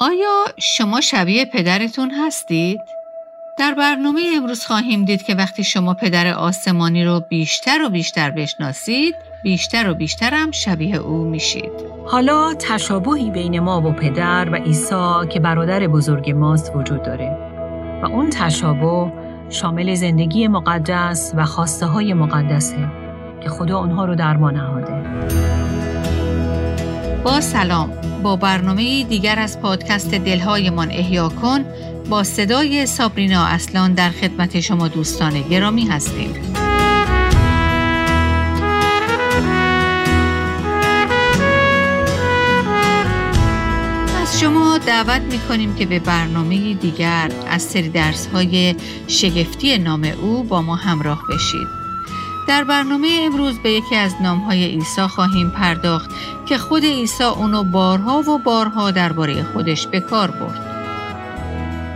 آیا شما شبیه پدرتون هستید؟ در برنامه امروز خواهیم دید که وقتی شما پدر آسمانی رو بیشتر و بیشتر بشناسید بیشتر و بیشتر هم شبیه او میشید. حالا تشابهی بین ما و پدر و عیسی که برادر بزرگ ماست وجود داره و اون تشابه شامل زندگی مقدس و خواسته های مقدسه که خدا اونها رو در ما نهاده. با سلام. با برنامه دیگر از پادکست دلهایمان احیا کن با صدای سابرینا اصلان در خدمت شما دوستان گرامی هستیم. از شما دعوت می کنیم که به برنامه دیگر از سری درس های شگفتی نام او با ما همراه بشید. در برنامه امروز به یکی از نامهای عیسی خواهیم پرداخت که خود عیسی اونو بارها و بارها درباره خودش به کار برد.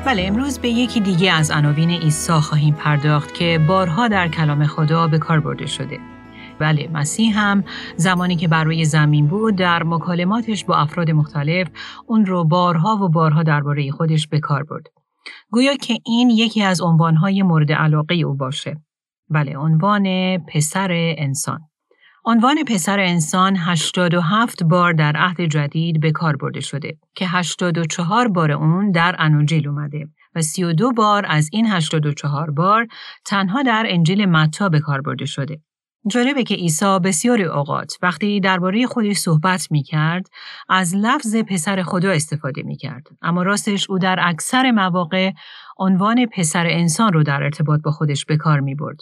بله امروز به یکی دیگه از عناوین عیسی خواهیم پرداخت که بارها در کلام خدا به کار برده شده. بله مسیح هم زمانی که بر روی زمین بود در مکالماتش با افراد مختلف اون رو بارها و بارها درباره خودش به کار برد. گویا که این یکی از عنوانهای مورد علاقه او باشه. بله عنوان پسر انسان عنوان پسر انسان 87 بار در عهد جدید به کار برده شده که 84 بار اون در انوجیل اومده و 32 بار از این 84 بار تنها در انجیل متا به کار برده شده. جالبه که عیسی بسیاری اوقات وقتی درباره خودش صحبت می کرد از لفظ پسر خدا استفاده می کرد. اما راستش او در اکثر مواقع عنوان پسر انسان رو در ارتباط با خودش به کار می برد.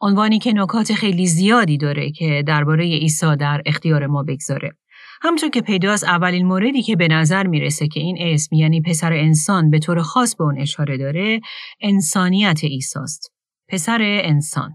عنوانی که نکات خیلی زیادی داره که درباره عیسی در اختیار ما بگذاره. همطور که پیداست اولین موردی که به نظر می‌رسه که این اسم یعنی پسر انسان به طور خاص به اون اشاره داره انسانیت عیسی است. پسر انسان.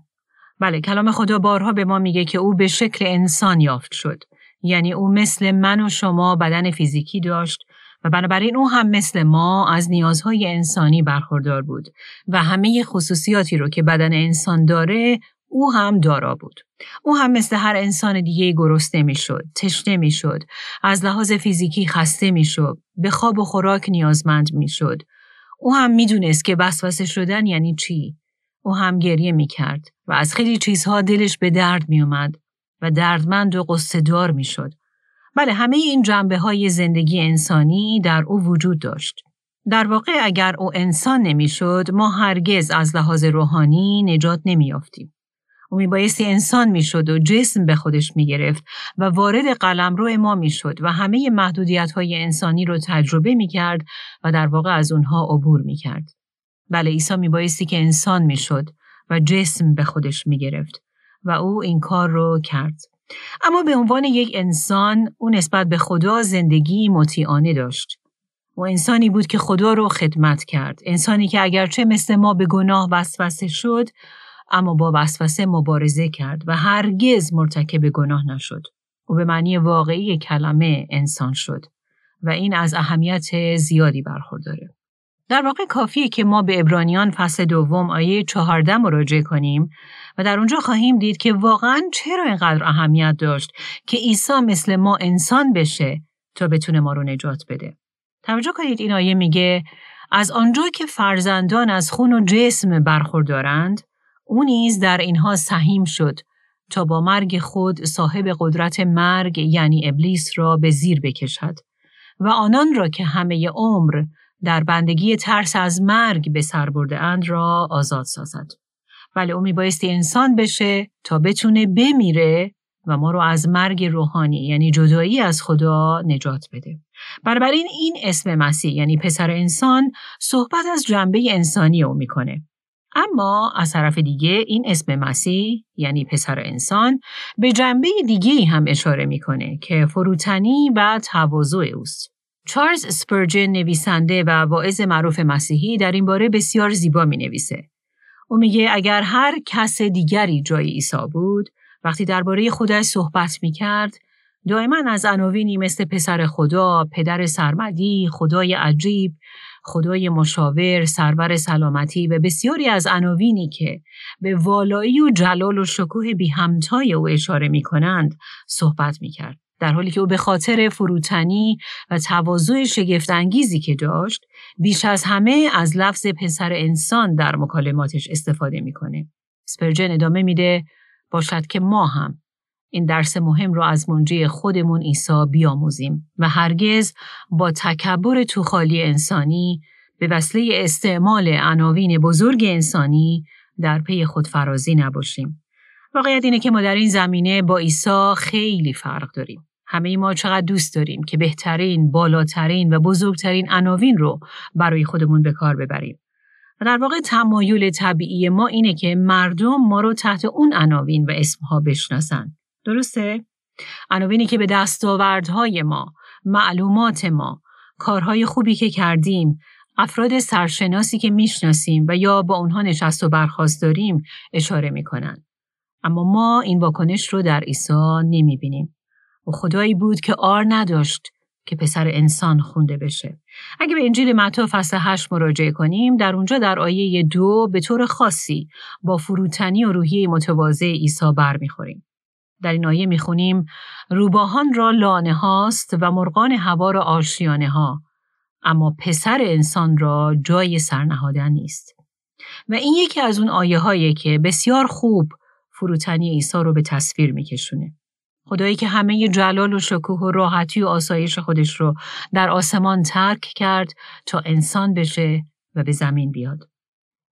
بله کلام خدا بارها به ما میگه که او به شکل انسان یافت شد. یعنی او مثل من و شما بدن فیزیکی داشت و بنابراین او هم مثل ما از نیازهای انسانی برخوردار بود و همه خصوصیاتی رو که بدن انسان داره او هم دارا بود. او هم مثل هر انسان دیگه گرسنه می‌شد، تشنه می‌شد، از لحاظ فیزیکی خسته می‌شد، به خواب و خوراک نیازمند می‌شد. او هم می‌دونست که وسوسه شدن یعنی چی. او هم گریه می‌کرد و از خیلی چیزها دلش به درد میومد و دردمند و دار می‌شد. بله همه این جنبه های زندگی انسانی در او وجود داشت. در واقع اگر او انسان نمی‌شد ما هرگز از لحاظ روحانی نجات نمیافتیم. او میبایستی انسان می‌شد و جسم به خودش می‌گرفت و وارد قلم رو ما می‌شد و همه محدودیت های انسانی رو تجربه می‌کرد و در واقع از اونها عبور می‌کرد. بله عیسی میبایستی که انسان می‌شد و جسم به خودش می‌گرفت و او این کار رو کرد. اما به عنوان یک انسان او نسبت به خدا زندگی مطیعانه داشت. او انسانی بود که خدا رو خدمت کرد. انسانی که اگرچه مثل ما به گناه وسوسه شد اما با وسوسه مبارزه کرد و هرگز مرتکب گناه نشد. او به معنی واقعی کلمه انسان شد و این از اهمیت زیادی برخورداره. در واقع کافیه که ما به ابرانیان فصل دوم آیه چهارده مراجعه کنیم و در اونجا خواهیم دید که واقعا چرا اینقدر اهمیت داشت که عیسی مثل ما انسان بشه تا بتونه ما رو نجات بده. توجه کنید این آیه میگه از آنجا که فرزندان از خون و جسم برخوردارند او نیز در اینها سهیم شد تا با مرگ خود صاحب قدرت مرگ یعنی ابلیس را به زیر بکشد و آنان را که همه عمر در بندگی ترس از مرگ به سر برده اند را آزاد سازد. بله او میبایستی انسان بشه تا بتونه بمیره و ما رو از مرگ روحانی یعنی جدایی از خدا نجات بده. بنابراین این اسم مسیح یعنی پسر انسان صحبت از جنبه انسانی او می‌کنه. اما از طرف دیگه این اسم مسیح یعنی پسر انسان به جنبه دیگه هم اشاره می‌کنه که فروتنی و تواضع اوست. چارلز سپرجن نویسنده و واعظ معروف مسیحی در این باره بسیار زیبا می نویسه. او میگه اگر هر کس دیگری جای عیسی بود وقتی درباره خودش صحبت می کرد دائما از عناوینی مثل پسر خدا، پدر سرمدی، خدای عجیب، خدای مشاور، سرور سلامتی و بسیاری از عناوینی که به والایی و جلال و شکوه بی همتای او اشاره می کنند صحبت می کرد. در حالی که او به خاطر فروتنی و تواضع شگفتانگیزی که داشت بیش از همه از لفظ پسر انسان در مکالماتش استفاده می‌کنه. سپرجن ادامه میده باشد که ما هم این درس مهم را از منجی خودمون عیسی بیاموزیم و هرگز با تکبر توخالی انسانی به وسیله استعمال عناوین بزرگ انسانی در پی خودفرازی نباشیم. واقعیت اینه که ما در این زمینه با عیسی خیلی فرق داریم. همه ما چقدر دوست داریم که بهترین، بالاترین و بزرگترین عناوین رو برای خودمون به کار ببریم. و در واقع تمایل طبیعی ما اینه که مردم ما رو تحت اون عناوین و اسمها بشناسن. درسته؟ عناوینی که به دستاوردهای ما، معلومات ما، کارهای خوبی که کردیم، افراد سرشناسی که می‌شناسیم و یا با اونها نشست و برخواست داریم اشاره می‌کنن. اما ما این واکنش رو در عیسی نمی‌بینیم. و خدایی بود که آر نداشت که پسر انسان خونده بشه. اگه به انجیل متا فصل 8 مراجعه کنیم در اونجا در آیه دو به طور خاصی با فروتنی و روحیه متواضع عیسی برمیخوریم. در این آیه می‌خونیم روباهان را لانه هاست و مرغان هوا را آشیانه ها اما پسر انسان را جای سرنهادن نیست. و این یکی از اون آیه هایی که بسیار خوب فروتنی عیسی رو به تصویر میکشونه. خدایی که همه جلال و شکوه و راحتی و آسایش خودش رو در آسمان ترک کرد تا انسان بشه و به زمین بیاد.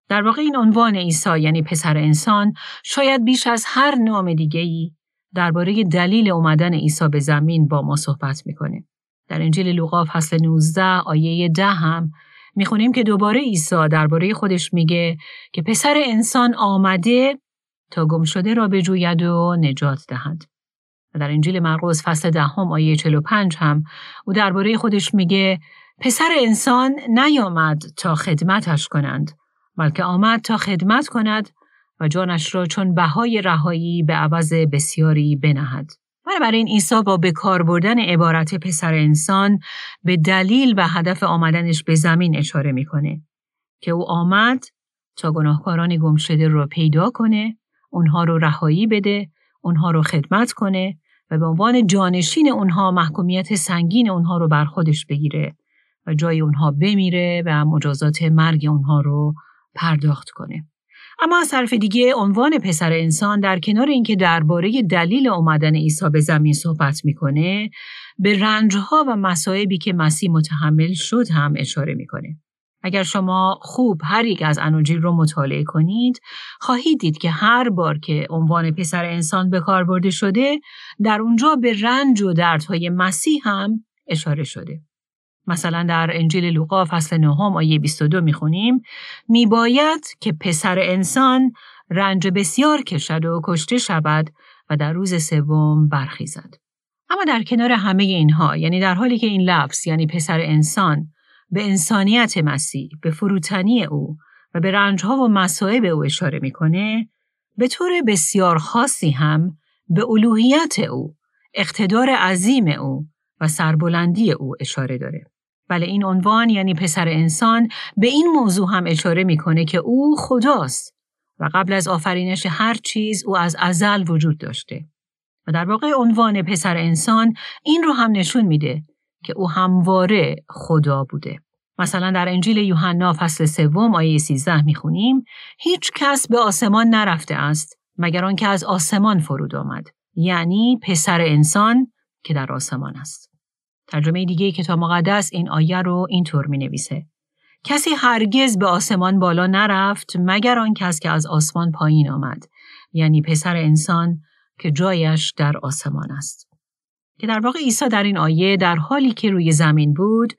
در واقع این عنوان عیسی یعنی پسر انسان شاید بیش از هر نام دیگه‌ای درباره دلیل اومدن عیسی به زمین با ما صحبت می‌کنه. در انجیل لوقا فصل 19 آیه 10 هم می‌خونیم که دوباره عیسی درباره خودش میگه که پسر انسان آمده تا گم شده را بجوید و نجات دهد. و در انجیل مرقس فصل دهم آیه 45 هم او درباره خودش میگه پسر انسان نیامد تا خدمتش کنند بلکه آمد تا خدمت کند و جانش را چون بهای رهایی به عوض بسیاری بنهد. بنابراین عیسی با به کار بردن عبارت پسر انسان به دلیل و هدف آمدنش به زمین اشاره می‌کنه که او آمد تا گناهکاران گم شده را پیدا کنه، اونها رو رهایی بده، اونها رو خدمت کنه و به عنوان جانشین اونها محکومیت سنگین اونها رو بر خودش بگیره و جای اونها بمیره و مجازات مرگ اونها رو پرداخت کنه. اما از طرف دیگه عنوان پسر انسان در کنار اینکه درباره دلیل آمدن عیسی به زمین صحبت می‌کنه به رنجها و مصائبی که مسیح متحمل شد هم اشاره می‌کنه. اگر شما خوب هر یک از اناجیل رو مطالعه کنید خواهید دید که هر بار که عنوان پسر انسان به کار برده شده در اونجا به رنج و دردهای مسیح هم اشاره شده. مثلا در انجیل لوقا فصل نهم آیه 22 می‌خونیم میباید که پسر انسان رنج بسیار کشد و کشته شود و در روز سوم برخیزد. اما در کنار همه اینها یعنی در حالی که این لفظ یعنی پسر انسان به انسانیت مسیح به فروتنی او و به رنجها و مصائب او اشاره می‌کنه به طور بسیار خاصی هم به الوهیت او اقتدار عظیم او و سربلندی او اشاره داره. بله این عنوان یعنی پسر انسان به این موضوع هم اشاره می‌کنه که او خداست و قبل از آفرینش هر چیز او از ازل وجود داشته. و در واقع عنوان پسر انسان این رو هم نشون میده که او همواره خدا بوده مثلا در انجیل یوحنا فصل سوم آیه 13 می‌خونیم هیچ کس به آسمان نرفته است مگر آنکه از آسمان فرود آمد یعنی پسر انسان که در آسمان است ترجمه دیگه کتاب مقدس این آیه رو اینطور می نویسه. کسی هرگز به آسمان بالا نرفت مگر آن کس که از آسمان پایین آمد یعنی پسر انسان که جایش در آسمان است. که در واقع عیسی در این آیه در حالی که روی زمین بود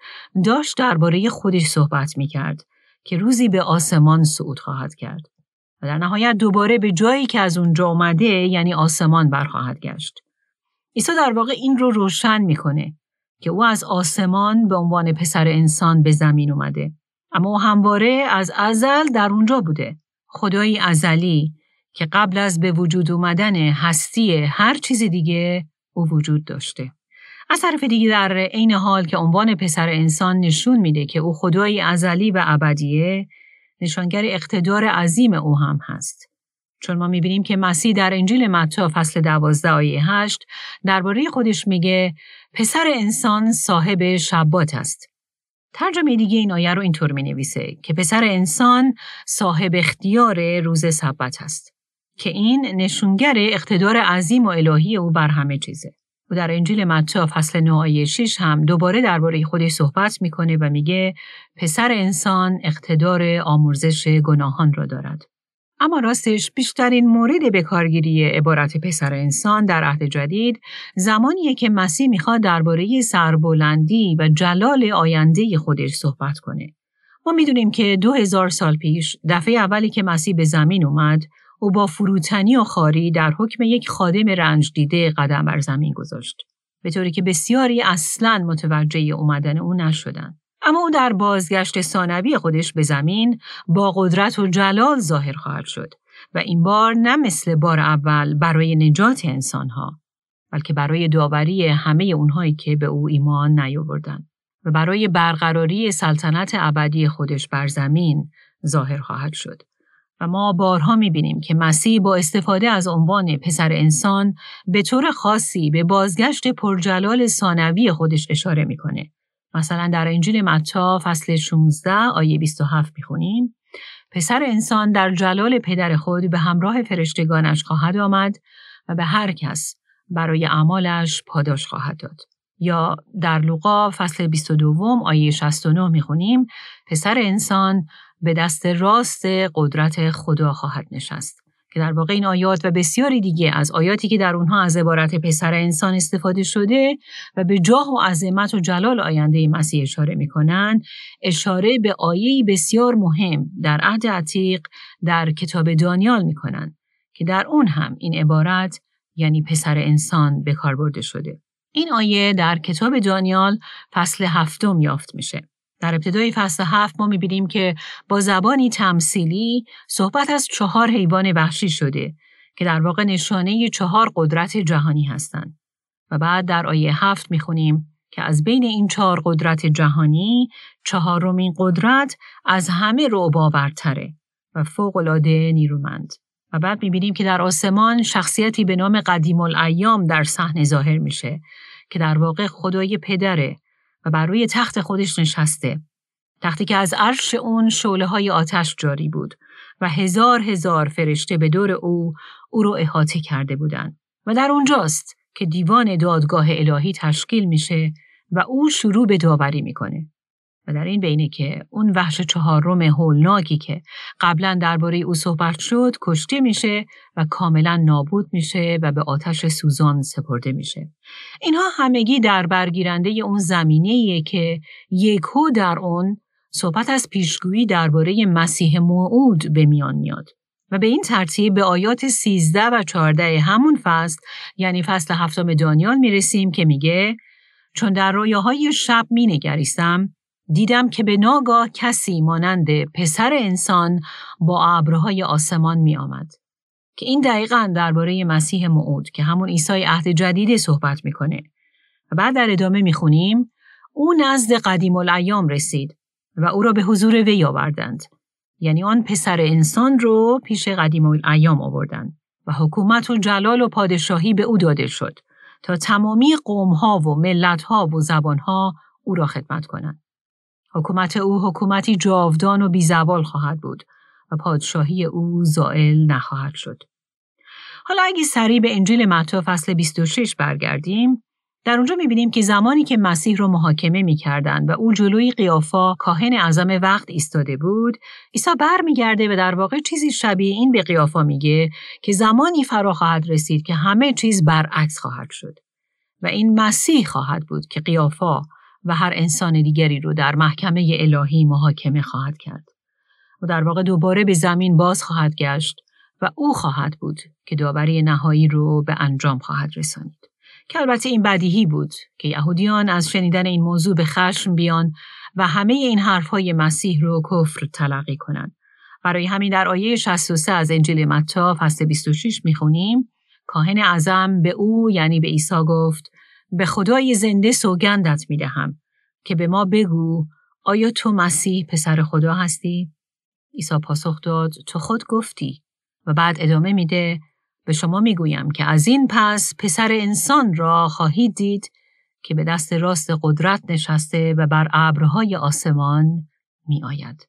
داشت درباره خودش صحبت می کرد که روزی به آسمان صعود خواهد کرد. و در نهایت دوباره به جایی که از اونجا آمده یعنی آسمان برخواهد گشت. عیسی در واقع این رو روشن می‌کنه که او از آسمان به عنوان پسر انسان به زمین اومده. اما او همواره از ازل در اونجا بوده. خدایی ازلی که قبل از به وجود اومدن هستی هر چیز دیگه او وجود داشته. از طرف دیگه در عین حال که عنوان پسر انسان نشون میده که او خدایی ازلی و ابدیه نشانگر اقتدار عظیم او هم هست. چون ما می‌بینیم که مسیح در انجیل متی فصل دوازده آیه هشت درباره خودش میگه پسر انسان صاحب شبات است. ترجمه دیگه این آیه رو اینطور می نویسه که پسر انسان صاحب اختیار روز سبت است که این نشونگر اقتدار عظیم و الهی او بر همه چیزه. و در انجیل متی فصل 9 آیه 6 هم دوباره درباره خودش صحبت می‌کنه و میگه پسر انسان اقتدار آمرزش گناهان را دارد. اما راستش بیشترین مورد به کارگیری عبارت پسر انسان در عهد جدید زمانیه که مسیح می‌خواد درباره سربلندی و جلال آینده خودش صحبت کنه. ما می‌دونیم که دو هزار سال پیش دفعه اولی که مسیح به زمین اومد او با فروتنی و خاری در حکم یک خادم رنج دیده قدم بر زمین گذاشت. به طوری که بسیاری اصلا متوجه اومدن او نشدند. اما او در بازگشت ثانوی خودش به زمین با قدرت و جلال ظاهر خواهد شد و این بار نه مثل بار اول برای نجات انسانها بلکه برای داوری همه اونهایی که به او ایمان نیاوردند و برای برقراری سلطنت ابدی خودش بر زمین ظاهر خواهد شد ما بارها می‌بینیم که مسیح با استفاده از عنوان پسر انسان به طور خاصی به بازگشت پرجلال ثانوی خودش اشاره می‌کنه. مثلا در انجیل متا فصل 16 آیه 27 می‌خونیم. پسر انسان در جلال پدر خود به همراه فرشتگانش خواهد آمد و به هر کس برای اعمالش پاداش خواهد داد. یا در لوقا فصل 22 آیه 69 می‌خونیم. پسر انسان به دست راست قدرت خدا خواهد نشست. که در واقع این آیات و بسیاری دیگه از آیاتی که در اونها از عبارت پسر انسان استفاده شده و به جاه و عظمت و جلال آینده مسیح اشاره می‌کنن اشاره به آیه بسیار مهم در عهد عتیق در کتاب دانیال می‌کنن که در اون هم این عبارت یعنی پسر انسان به کار برده شده این آیه در کتاب دانیال فصل هفتم یافت میشه در ابتدای فصل هفت ما می‌بینیم که با زبانی تمثیلی صحبت از چهار حیوان وحشی شده که در واقع نشانه چهار قدرت جهانی هستند. و بعد در آیه هفت می‌خونیم که از بین این چهار قدرت جهانی چهارمین قدرت از همه رو باورتره و فوقالعاده نیرومند. و بعد می‌بینیم که در آسمان شخصیتی به نام قدیم الایام در صحنه ظاهر میشه که در واقع خدای پدره و بر روی تخت خودش نشسته. تختی که از عرش اون شعله های آتش جاری بود و هزار هزار فرشته به دور او او رو احاطه کرده بودند. و در اونجاست که دیوان دادگاه الهی تشکیل میشه و او شروع به داوری می‌کنه. و در این بینه که اون وحش چهارم هولناکی که قبلا درباره او صحبت شد کشته میشه و کاملا نابود میشه و به آتش سوزان سپرده میشه. اینها همگی در برگیرنده اون زمینه که یکو در اون صحبت از پیشگویی درباره مسیح موعود به میان میاد. و به این ترتیب به آیات 13 و 14 همون فصل یعنی فصل هفتم دانیال می‌رسیم که میگه چون در رویاهای شب می نگریستم دیدم که به ناگاه کسی مانند پسر انسان با ابرهای آسمان می آمد. که این دقیقا درباره مسیح موعود که همون عیسی عهد جدید صحبت می‌کنه. و بعد در ادامه می‌خونیم او نزد قدیم الایام رسید و او را به حضور وی آوردند. یعنی آن پسر انسان رو پیش قدیم الایام آوردند و حکومت و جلال و پادشاهی به او داده شد تا تمامی قومها و ملتها و زبانها او را خدمت کنند. حکومت او حکومتی جاودان و بیزوال خواهد بود و پادشاهی او زائل نخواهد شد. حالا اگه سریع به انجیل متی فصل 26 برگردیم در اونجا می‌بینیم که زمانی که مسیح رو محاکمه می‌کردند و او جلوی قیافا کاهن اعظم وقت ایستاده بود عیسی برمیگرده و در واقع چیزی شبیه این به قیافا میگه که زمانی فرا خواهد رسید که همه چیز برعکس خواهد شد و این مسیح خواهد بود که قیافا و هر انسان دیگری رو در محکمه الهی محاکمه خواهد کرد. و در واقع دوباره به زمین باز خواهد گشت و او خواهد بود که داوری نهایی رو به انجام خواهد رسانید. که البته این بدیهی بود که یهودیان از شنیدن این موضوع به خشم بیان و همه این حرفهای مسیح رو کفر تلقی کنند. برای همین در آیه 63 از انجیل متا فصل 26 می‌خونیم کاهن اعظم به او یعنی به عیسی گفت به خدای زنده سوگندت می دهم که به ما بگو آیا تو مسیح پسر خدا هستی؟ عیسی پاسخ داد تو خود گفتی و بعد ادامه میده به شما می‌گویم که از این پس پسر انسان را خواهید دید که به دست راست قدرت نشسته و بر ابرهای آسمان می آید.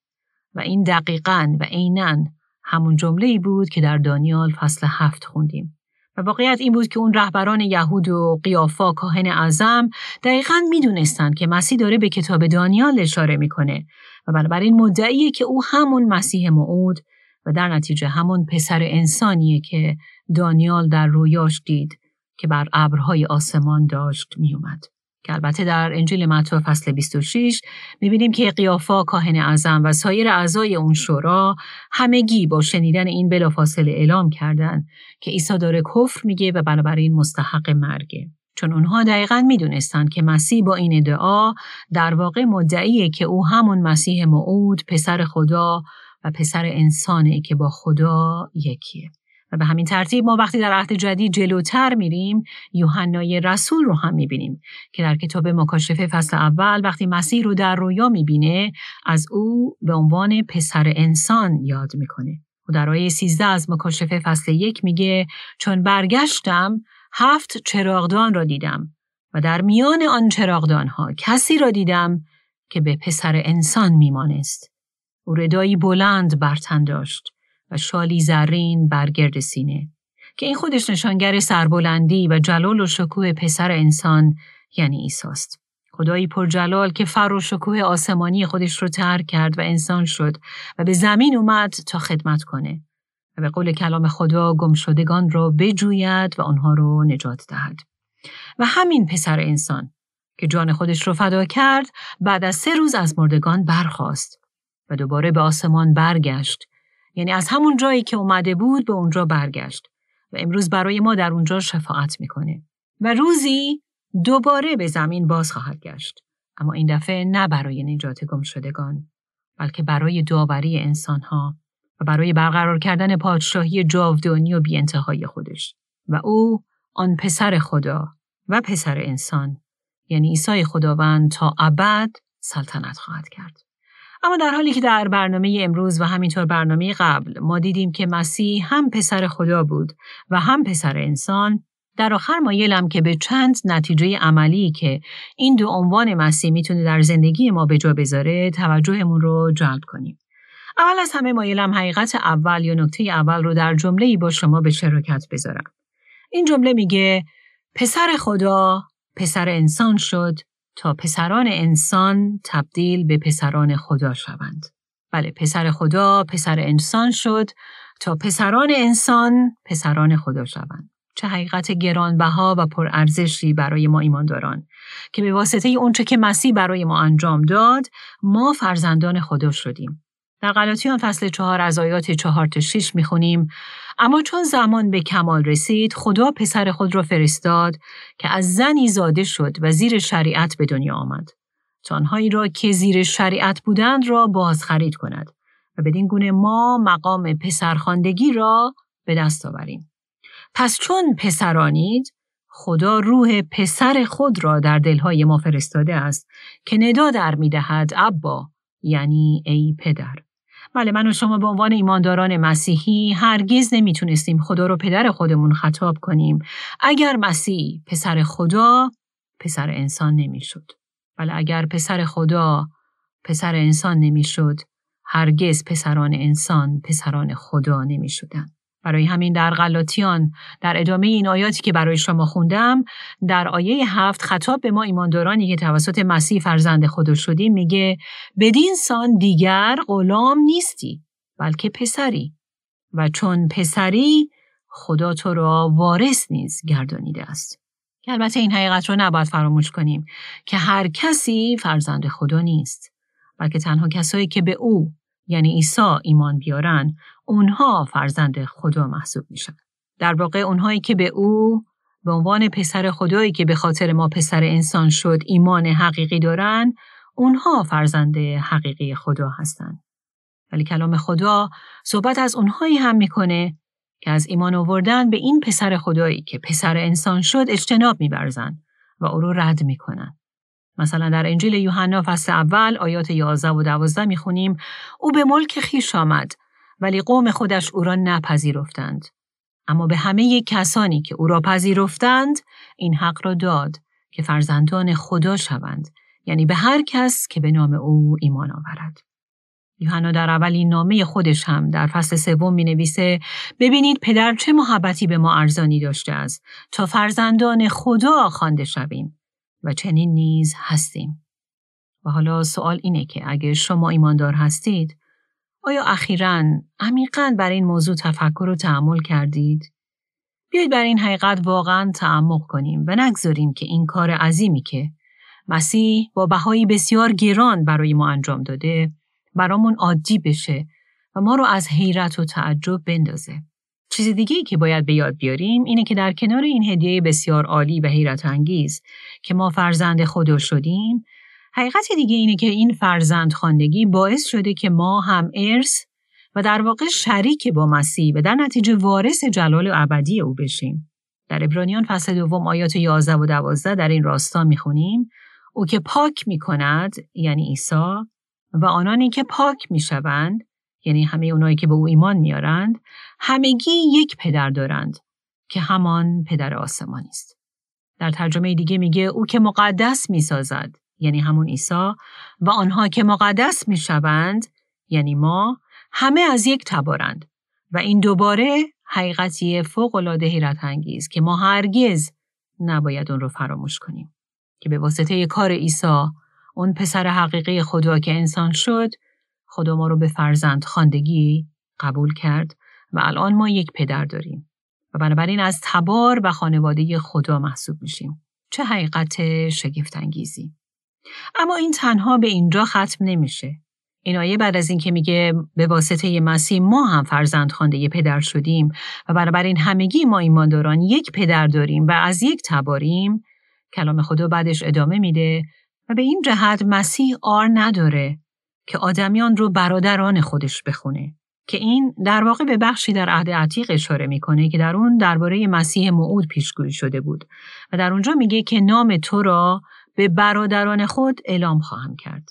و این دقیقا و عینا همون جمله ای بود که در دانیال فصل هفت خوندیم. و واقعیت این بود که اون رهبران یهود و قیافا کاهن اعظم دقیقا می‌دونستند که مسیح داره به کتاب دانیال اشاره می‌کنه و بنابراین مدعیه که او همون مسیح موعود و در نتیجه همون پسر انسانیه که دانیال در رویاش دید که بر ابرهای آسمان داشت میومد. که البته در انجیل متی فصل 26 می‌بینیم که قیافا کاهن اعظم و سایر اعضای اون شورا همگی با شنیدن این بلافاصله اعلام کردند که عیسی داره کفر میگه و بنابراین مستحق مرگه. چون اونها دقیقا می‌دونستند که مسیح با این ادعا در واقع مدعیه که او همون مسیح موعود پسر خدا و پسر انسانه که با خدا یکیه. و به همین ترتیب ما وقتی در عهد جدید جلوتر میریم یوحنای رسول رو هم می‌بینیم که در کتاب مکاشفه فصل اول وقتی مسیح رو در رویا می‌بینه از او به عنوان پسر انسان یاد می‌کنه. و در آیه 13 از مکاشفه فصل یک میگه چون برگشتم هفت چراغدان را دیدم و در میان آن چراغدان ها کسی را دیدم که به پسر انسان میمانست. او ردایی بلند برتن داشت. و شالی زرین برگرد سینه که این خودش نشانگر سربلندی و جلال و شکوه پسر انسان یعنی ایساست. خدایی جلال که فر و شکوه آسمانی خودش رو ترک کرد و انسان شد و به زمین اومد تا خدمت کنه و به قول کلام خدا گمشدگان را بجوید و آنها رو نجات دهد. و همین پسر انسان که جان خودش رو فدا کرد بعد از سه روز از مردگان برخاست و دوباره به آسمان برگشت یعنی از همون جایی که اومده بود به اونجا برگشت و امروز برای ما در اونجا شفاعت می‌کنه. و روزی دوباره به زمین باز خواهد گشت. اما این دفعه نه برای نجات گم شدگان بلکه برای داوری انسانها و برای برقرار کردن پادشاهی جاودانی و بیانتهای خودش. و او آن پسر خدا و پسر انسان یعنی عیسی خداوند تا ابد سلطنت خواهد کرد. اما در حالی که در برنامه امروز و همینطور برنامه قبل ما دیدیم که مسیح هم پسر خدا بود و هم پسر انسان در آخر مایلم که به چند نتیجه عملی که این دو عنوان مسیح می‌تونه در زندگی ما به جا بذاره توجهمون رو جلب کنیم. اول از همه مایلم حقیقت اول یا نکته اول رو در جمله با شما به شراکت بذارم. این جمله میگه پسر خدا پسر انسان شد تا پسران انسان تبدیل به پسران خدا شوند. بله پسر خدا پسر انسان شد تا پسران انسان پسران خدا شوند. چه حقیقت گرانبها و پرارزشی برای ما ایمانداران که به واسطه اونچه که مسیح برای ما انجام داد ما فرزندان خدا شدیم. در غلاطیان فصل چهار از آیات چهار تا شیش می‌خونیم. اما چون زمان به کمال رسید خدا پسر خود را فرستاد که از زنی زاده شد و زیر شریعت به دنیا آمد. تا آنهایی را که زیر شریعت بودند را باز خرید کند و بدین گونه ما مقام پسرخواندگی را به دست آوریم. پس چون پسرانید خدا روح پسر خود را در دلهای ما فرستاده است که ندا در می‌دهد ابا یعنی ای پدر. بله من و شما به عنوان ایمانداران مسیحی هرگز نمی‌تونستیم خدا رو پدر خودمون خطاب کنیم اگر مسیح پسر خدا پسر انسان نمی‌شد. بله اگر پسر خدا پسر انسان نمی‌شد هرگز پسران انسان پسران خدا نمی‌شدند. برای همین در غلاطیان در ادامه این آیاتی که برای شما خوندم در آیه هفت خطاب به ما ایماندارانی که توسط مسیح فرزند خدا شدیم میگه بدین سان دیگر غلام نیستی بلکه پسری. و چون پسری خدا تو را وارث نیز گردانیده است. که البته این حقیقت رو نباید فراموش کنیم که هر کسی فرزند خدا نیست بلکه تنها کسایی که به او یعنی عیسی ایمان بیارن اونها فرزند خدا محسوب میشن. در واقع اونهایی که به او به عنوان پسر خدایی که به خاطر ما پسر انسان شد ایمان حقیقی دارن اونها فرزند حقیقی خدا هستند. ولی کلام خدا صحبت از اونهایی هم می‌کنه که از ایمان آوردن به این پسر خدایی که پسر انسان شد اجتناب میبرزن و او رو رد می‌کنن. مثلا در انجیل یوحنا فصل اول آیات 11 و 12 می‌خونیم او به ملک خیش آمد ولی قوم خودش او را نپذیرفتند. اما به همه کسانی که او را پذیرفتند این حق را داد که فرزندان خدا شوند یعنی به هر کس که به نام او ایمان آورد. یوحنا در اولین نامه خودش هم در فصل سوم می نویسه ببینید پدر چه محبتی به ما ارزانی داشته است تا فرزندان خدا خوانده شویم و چنین نیز هستیم. و حالا سوال اینه که اگه شما ایماندار هستید آیا اخیرا عمیقا بر این موضوع تفکر و تحمل کردید؟ بیایید بر این حقیقت واقعا تعمق کنیم و نگذاریم که این کار عظیمی که مسیح با بهایی بسیار گران برای ما انجام داده برامون عادی بشه و ما رو از حیرت و تعجب بندازه. چیز دیگه ای که باید به یاد بیاریم اینه که در کنار این هدیه بسیار عالی و حیرت انگیز که ما فرزند خدا شدیم حقیقت دیگه اینه که این فرزند خواندگی باعث شده که ما هم ارث و در واقع شریک با مسیح و در نتیجه وارث جلال ابدی او بشیم. در ابرانیان فصل دوم آیات 11 و 12 در این راستا می‌خونیم او که پاک می‌کند یعنی عیسی و آنانی که پاک می‌شوند یعنی همه اونایی که به او ایمان میارند همگی یک پدر دارند که همان پدر آسمانی است. در ترجمه دیگه میگه او که مقدس می‌سازد یعنی همون عیسی و آنها که مقدس می‌شوند یعنی ما همه از یک تبارند. و این دوباره حقیقتی فوق العاده حیرت انگیز که ما هرگز نباید اون رو فراموش کنیم. که به واسطه کار عیسی اون پسر حقیقی خدا که انسان شد خدا ما رو به فرزند خاندگی قبول کرد و الان ما یک پدر داریم. و بنابراین از تبار و خانواده خدا محسوب میشیم. چه حقیقت شگفت انگیزی اما این تنها به اینجا ختم نمیشه. این آیه بعد از اینکه میگه به واسطه مسیح ما هم فرزند خانده پدر شدیم و بنابراین همگی ما ایمانداران یک پدر داریم و از یک تباریم کلام خدا بعدش ادامه میده و به این جهت مسیح آر نداره که آدمیان رو برادران خودش بخونه که این در واقع به بخشی در عهد عتیق اشاره می‌کنه که در اون درباره مسیح موعود پیشگویی شده بود و در اونجا میگه که نام تو را به برادران خود اعلام خواهم کرد.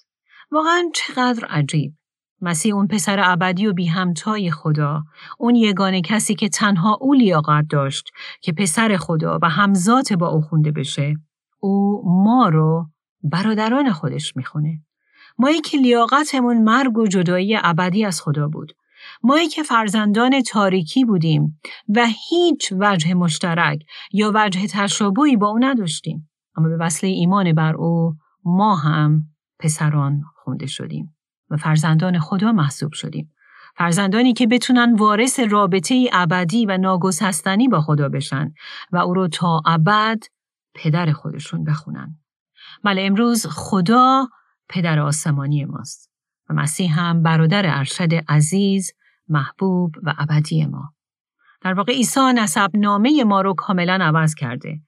واقعا چقدر عجیب. مسیح اون پسر ابدی و بی همتای خدا اون یگانه کسی که تنها او لیاقت داشت که پسر خدا و همزات با او خونده بشه او ما رو برادران خودش می‌خونه. مایی که لیاقتمون مرگ و جدایی ابدی از خدا بود. مایی که فرزندان تاریکی بودیم و هیچ وجه مشترک یا وجه تشابهی با او نداشتیم. اما به وصله ایمان بر او ما هم پسران خونده شدیم و فرزندان خدا محسوب شدیم. فرزندانی که بتونن وارث رابطه ابدی و ناگسستنی با خدا بشن و او رو تا ابد پدر خودشون بخونن. بله امروز خدا پدر آسمانی ماست و مسیح هم برادر ارشد عزیز محبوب و ابدی ما. در واقع عیسی نسب نامه ما رو کاملا عوض کرده.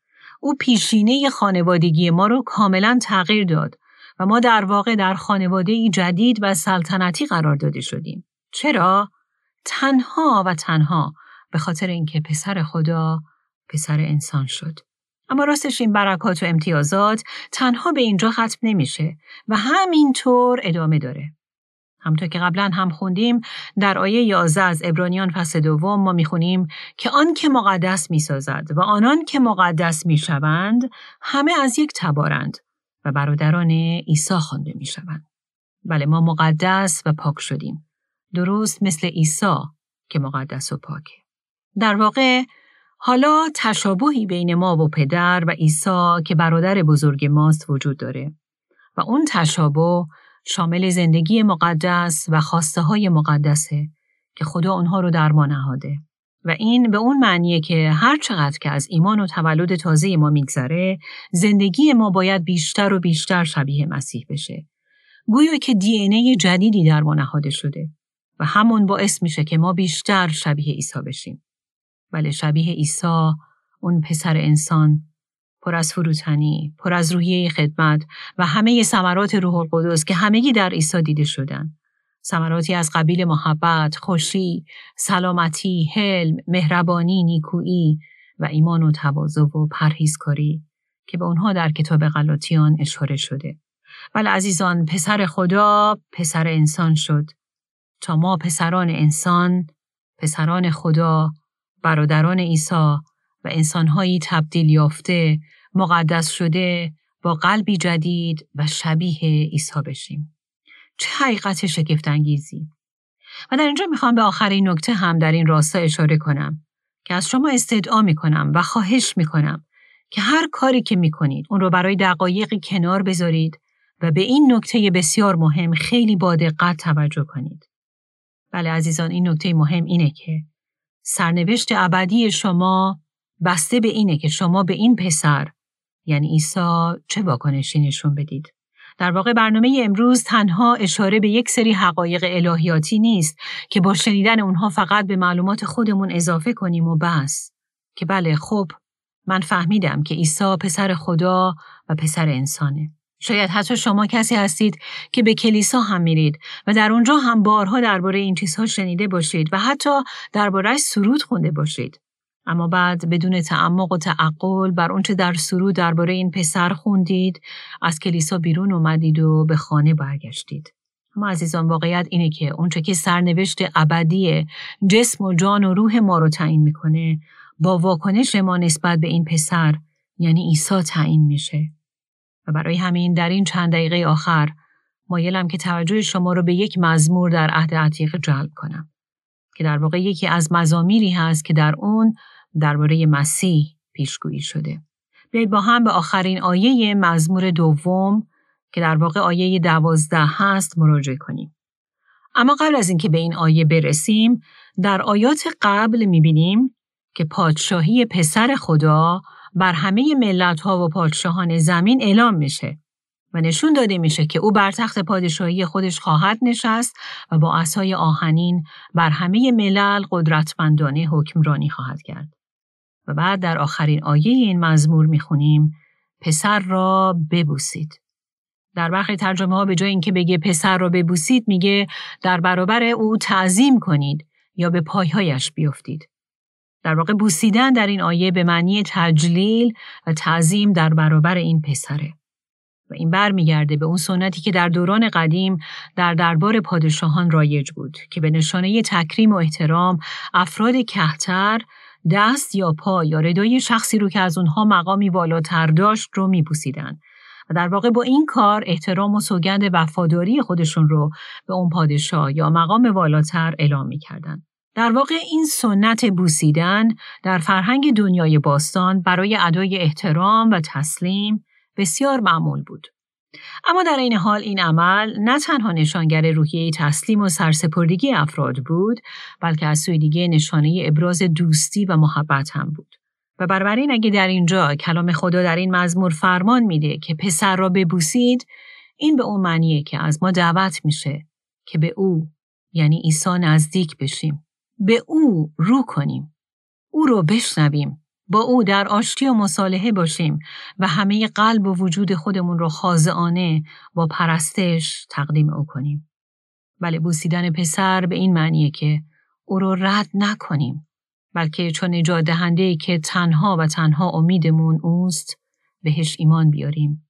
او پیشینه خانوادگی ما رو کاملا تغییر داد و ما در واقع در خانواده جدید و سلطنتی قرار داده شدیم. چرا؟ تنها و تنها به خاطر اینکه پسر خدا پسر انسان شد. اما راستش این برکات و امتیازات تنها به اینجا ختم نمیشه و همینطور ادامه داره. همطور که قبلا هم خوندیم در آیه 11 از ابرانیان فصل دوم ما می‌خونیم که آن که مقدس می‌سازد و آنان که مقدس می‌شوند همه از یک تبارند و برادران عیسی خوانده می‌شوند. بله ما مقدس و پاک شدیم. درست مثل عیسی که مقدس و پاکه. در واقع حالا تشابهی بین ما و پدر و عیسی که برادر بزرگ ماست وجود داره و اون تشابه شامل زندگی مقدس و خواسته های مقدسه که خدا اونها رو در ما نهاده. و این به اون معنیه که هر چقدر که از ایمان و تولد تازه ما میگذره زندگی ما باید بیشتر و بیشتر شبیه مسیح بشه. گویا که دی ای جدیدی در ما نهاده شده و همون باعث میشه که ما بیشتر شبیه عیسی بشیم. بله شبیه عیسی اون پسر انسان پر از فروتنی، پر از روحیه خدمت و همه ثمرات روح القدس که همگی در عیسی دیده شدن. ثمراتی از قبیل محبت، خوشی، سلامتی، حلم، مهربانی، نیکویی و ایمان و تواضع و پرهیزکاری که به اونها در کتاب غلاطیان اشاره شده. بله عزیزان پسر خدا پسر انسان شد. تا ما پسران انسان، پسران خدا، برادران عیسی و انسانهایی تبدیل یافته، مقدس شده، با قلبی جدید و شبیه عیسی بشیم. چه حقیقت شگفتانگیزی و در اینجا می‌خوام به آخرین نکته هم در این راستا اشاره کنم که از شما استدعا می‌کنم و خواهش می‌کنم که هر کاری که می‌کنید اون رو برای دقایقی کنار بذارید و به این نکته بسیار مهم خیلی با دقت توجه کنید. بله عزیزان این نکته مهم اینه که سرنوشت ابدی شما بسته به اینه که شما به این پسر یعنی عیسی چه واکنشی نشون بدید. در واقع برنامه امروز تنها اشاره به یک سری حقایق الهیاتی نیست که با شنیدن اونها فقط به معلومات خودمون اضافه کنیم و بس. که بله خب من فهمیدم که عیسی پسر خدا و پسر انسانه. شاید حتی شما کسی هستید که به کلیسا هم میرید و در اونجا هم بارها درباره این چیزها شنیده باشید و حتی درباره سرود خونده باشید. اما بعد بدون تعمق و تعقل بر اونچه در سرود درباره این پسر خوندید از کلیسا بیرون اومدید و به خانه برگشتید. اما عزیزان واقعیت اینه که اونچه که سرنوشت ابدی جسم و جان و روح ما رو تعیین می‌کنه با واکنش ما نسبت به این پسر یعنی عیسی تعیین میشه و برای همین در این چند دقیقه آخر مایلم که توجه شما رو به یک مزمور در عهد عتیق جلب کنم که در واقع یکی از مزامیری هست که در اون درباره مسیح پیشگویی شده. بیایید با هم به آخرین آیه مزمور دوم که در واقع آیه دوازده هست مراجعه کنیم. اما قبل از اینکه به این آیه برسیم در آیات قبل می‌بینیم که پادشاهی پسر خدا بر همه ملت ها و پادشاهان زمین اعلام میشه و نشون داده میشه که او بر تخت پادشاهی خودش خواهد نشست و با اسای آهنین بر همه ملل قدرتمندانه حکمرانی خواهد کرد. و بعد در آخرین آیه این مزمور می‌خونیم پسر را ببوسید. در برخی ترجمه ها به جای اینکه بگه پسر را ببوسید میگه در برابر او تعظیم کنید یا به پایهایش بیفتید. در واقع بوسیدن در این آیه به معنی تجلیل و تعظیم در برابر این پسره. و این برمیگرده به اون سنتی که در دوران قدیم در دربار پادشاهان رایج بود که به نشانه تکریم و احترام افراد کهتر دست یا پا یا ردای شخصی رو که از اونها مقامی بالاتر داشت رو میبوسیدن و در واقع با این کار احترام و سوگند وفاداری خودشون رو به اون پادشاه یا مقام والاتر اعلام می‌کردن. در واقع این سنت بوسیدن در فرهنگ دنیای باستان برای ادای احترام و تسلیم بسیار معمول بود. اما در این حال این عمل نه تنها نشانگر روحیه تسلیم و سرسپردگی افراد بود بلکه از سوی دیگه نشانه ابراز دوستی و محبت هم بود. و بنابراین اگه در اینجا کلام خدا در این مزمور فرمان میده که پسر را ببوسید این به اون معنیه که از ما دعوت میشه که به او یعنی عیسی نزدیک بشیم. به او رو کنیم. او رو بشنویم. با او در آشتی و مصالحه باشیم و همه قلب و وجود خودمون رو خاضعانه با پرستش تقدیم او کنیم. بله بوسیدن پسر به این معنیه که او رو رد نکنیم بلکه چون نجات دهنده که تنها و تنها امیدمون اوست بهش ایمان بیاریم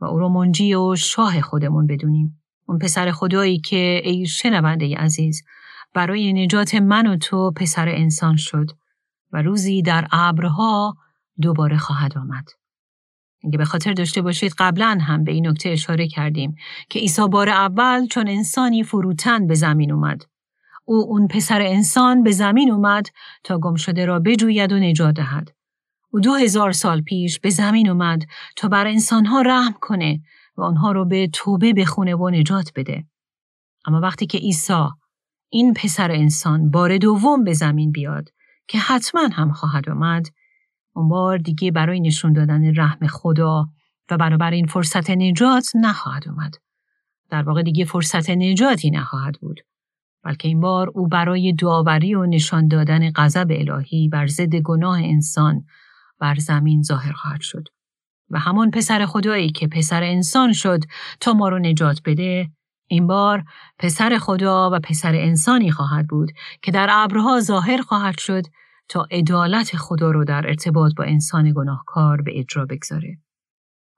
و او رو منجی و شاه خودمون بدونیم. اون پسر خدایی که ای شنونده عزیز برای نجات من و تو پسر انسان شد و روزی در ابرها دوباره خواهد آمد. اگه به خاطر داشته باشید قبلا هم به این نکته اشاره کردیم که عیسی بار اول چون انسانی فروتن به زمین اومد. او اون پسر انسان به زمین اومد تا گم شده را بجوید و نجات دهد. او دو هزار سال پیش به زمین اومد تا بر انسانها رحم کنه و آنها رو به توبه بخونه و نجات بده. اما وقتی که عیسی این پسر انسان بار دوم به زمین بیاد که حتما هم خواهد آمد اون بار دیگه برای نشون دادن رحم خدا و این فرصت نجات نخواهد آمد. در واقع دیگه فرصت نجاتی نخواهد بود. بلکه این بار او برای داوری و نشان دادن غضب الهی بر ضد گناه انسان بر زمین ظاهر خواهد شد. و همان پسر خدایی که پسر انسان شد تا ما رو نجات بده این بار پسر خدا و پسر انسانی خواهد بود که در ابرها ظاهر خواهد شد تا عدالت خدا رو در ارتباط با انسان گناهکار به اجرا بگذاره.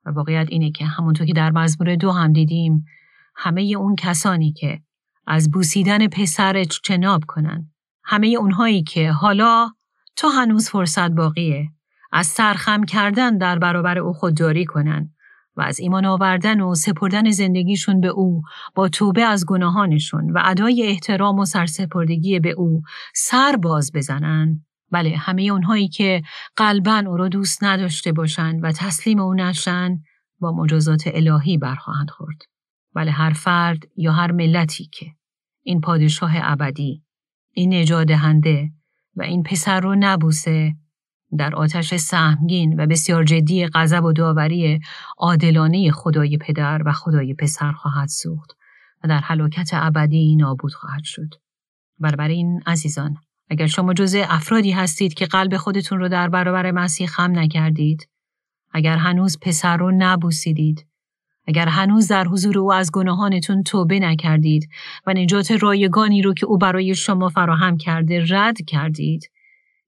و واقعیت اینه که همونطور که در مزمور دو هم دیدیم همه اون کسانی که از بوسیدن پسر اجتناب کنن. همه اونهایی که حالا تا هنوز فرصت باقیه از سرخم کردن در برابر او خودداری کنن و از ایمان آوردن و سپردن زندگیشون به او با توبه از گناهانشون و ادای احترام و سرسپردگی به او سر باز بزنن. بله همه اونهایی که قلبا او را دوست نداشته باشند و تسلیم او نشن با مجازات الهی برخواهند خورد. بله هر فرد یا هر ملتی که این پادشاه ابدی این نجادهنده و این پسر رو نبوسه در آتش سهمگین و بسیار جدی غضب و داوری عادلانه خدای پدر و خدای پسر خواهد سوخت و در حلاکت ابدی نابود خواهد شد. این عزیزان اگر شما جزء افرادی هستید که قلب خودتون رو در برابر مسیح خم نکردید اگر هنوز پسر رو نبوسیدید اگر هنوز در حضور او از گناهانتون توبه نکردید و نجات رایگانی رو که او برای شما فراهم کرده رد کردید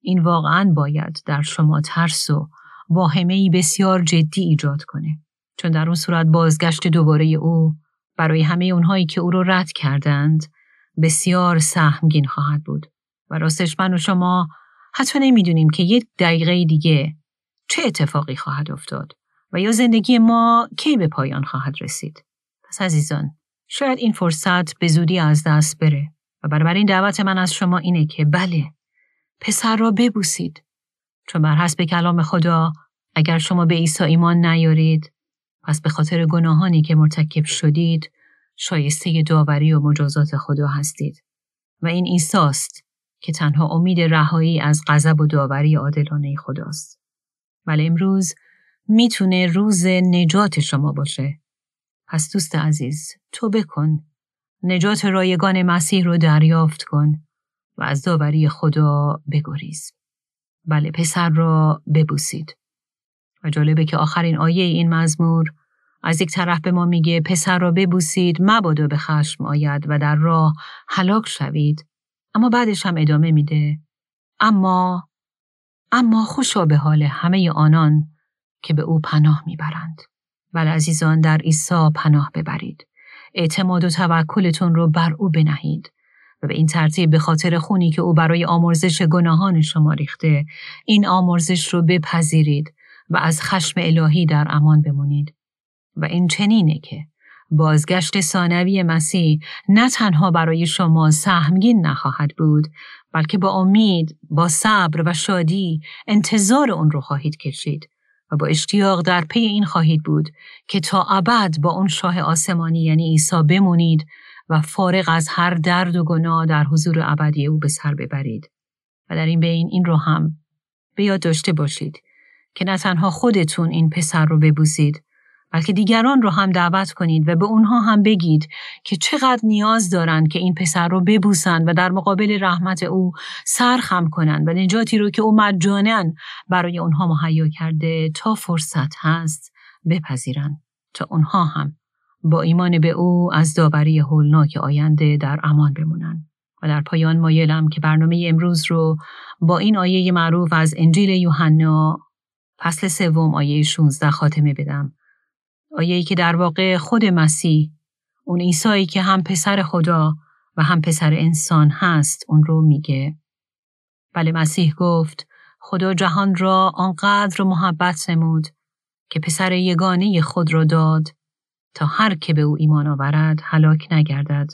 این واقعا باید در شما ترس و واهمه بسیار جدی ایجاد کنه. چون در اون صورت بازگشت دوباره او برای همه اونهایی که او رو رد کردند بسیار سهمگین خواهد بود. و راستش من و شما حتی نمی‌دونیم که یک دقیقه دیگه چه اتفاقی خواهد افتاد و یا زندگی ما کی به پایان خواهد رسید. پس عزیزان شاید این فرصت به زودی از دست بره. و برابر این دعوت من از شما اینه که بله پسر را ببوسید چون بر حسب کلام خدا اگر شما به عیسی ایمان نیارید پس به خاطر گناهانی که مرتکب شدید شایسته داوری و مجازات خدا هستید و این عیسی که تنها امید رهایی از غضب و داوری عادلانه خداست. ولی امروز می‌تونه روز نجات شما باشه. پس دوست عزیز تو بکن. نجات رایگان مسیح رو دریافت کن و از داوری خدا بگریز. بله پسر را ببوسید. و جالبه که آخرین آیه این مزمور از یک طرف به ما میگه پسر را ببوسید مبادا به خشم آید و در راه هلاک شوید اما بعدش هم ادامه میده اما اما خوشا به حال همه آنان که به او پناه می‌برند ولی عزیزان در عیسی پناه ببرید اعتماد و توکلتون رو بر او بنهید و به این ترتیب به خاطر خونی که او برای آمرزش گناهان شما ریخته این آمرزش رو بپذیرید و از خشم الهی در امان بمونید. و این چنینه که بازگشت ثانوی مسیح نه تنها برای شما سهمگین نخواهد بود بلکه با امید با صبر و شادی انتظار اون رو خواهید کشید و با اشتیاق در پی این خواهید بود که تا ابد با اون شاه آسمانی یعنی عیسی بمونید و فارغ از هر درد و گناه در حضور ابدی او به سر ببرید. و در این بین این رو هم به یاد داشته باشید که نه تنها خودتون این پسر رو ببوسید بلکه دیگران رو هم دعوت کنید و به اونها هم بگید که چقدر نیاز دارند که این پسر رو ببوسند و در مقابل رحمت او سر خم کنند و نجاتی رو که او مجانا برای اونها مهیا کرده تا فرصت هست بپذیرند تا اونها هم با ایمان به او از داوری هولناک آینده در امان بمونند و در پایان مایلم که برنامه امروز رو با این آیه معروف از انجیل یوحنا فصل سوم آیه 16 خاتمه بدم. آیه که در واقع خود مسیح اون عیسایی که هم پسر خدا و هم پسر انسان هست اون رو میگه. بله مسیح گفت خدا جهان را آنقدر محبت نمود که پسر یگانه خود را داد تا هر که به او ایمان آورد هلاک نگردد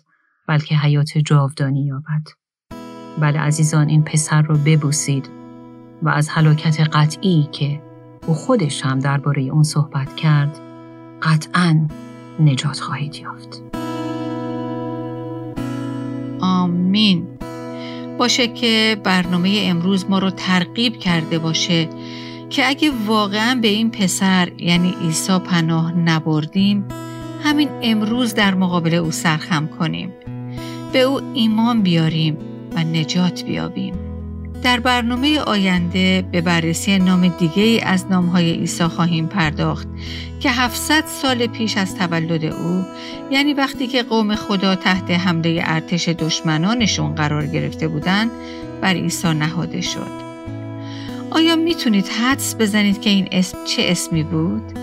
بلکه حیات جاودانی یابد. بله عزیزان این پسر رو ببوسید و از هلاکت قطعی که او خودش هم درباره اون صحبت کرد قطعا نجات خواهید یافت. آمین. باشه که برنامه امروز ما رو ترغیب کرده باشه که اگه واقعا به این پسر یعنی عیسی پناه نبردیم همین امروز در مقابل او سرخم کنیم به او ایمان بیاریم و نجات بیابیم در برنامه آینده به بررسی نام دیگه ای از نامهای عیسی خواهیم پرداخت که 700 سال پیش از تولد او یعنی وقتی که قوم خدا تحت حمله ارتش دشمنانشون قرار گرفته بودند بر عیسی نهاده شد. آیا می‌تونید حدس بزنید که این اسم چه اسمی بود؟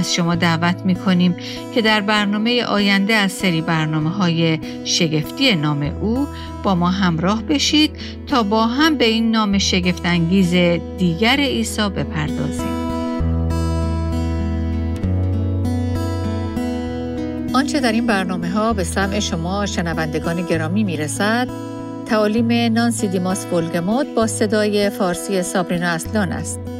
از شما دعوت می کنیم که در برنامه آینده از سری برنامه های شگفتی نام او با ما همراه بشید تا با هم به این نام شگفت انگیز دیگر عیسی بپردازیم. آنچه در این برنامه ها به سمع شما شنوندگان گرامی می رسد تعالیم نانسی دیماس فولگموت با صدای فارسی سابرینا اصلان است.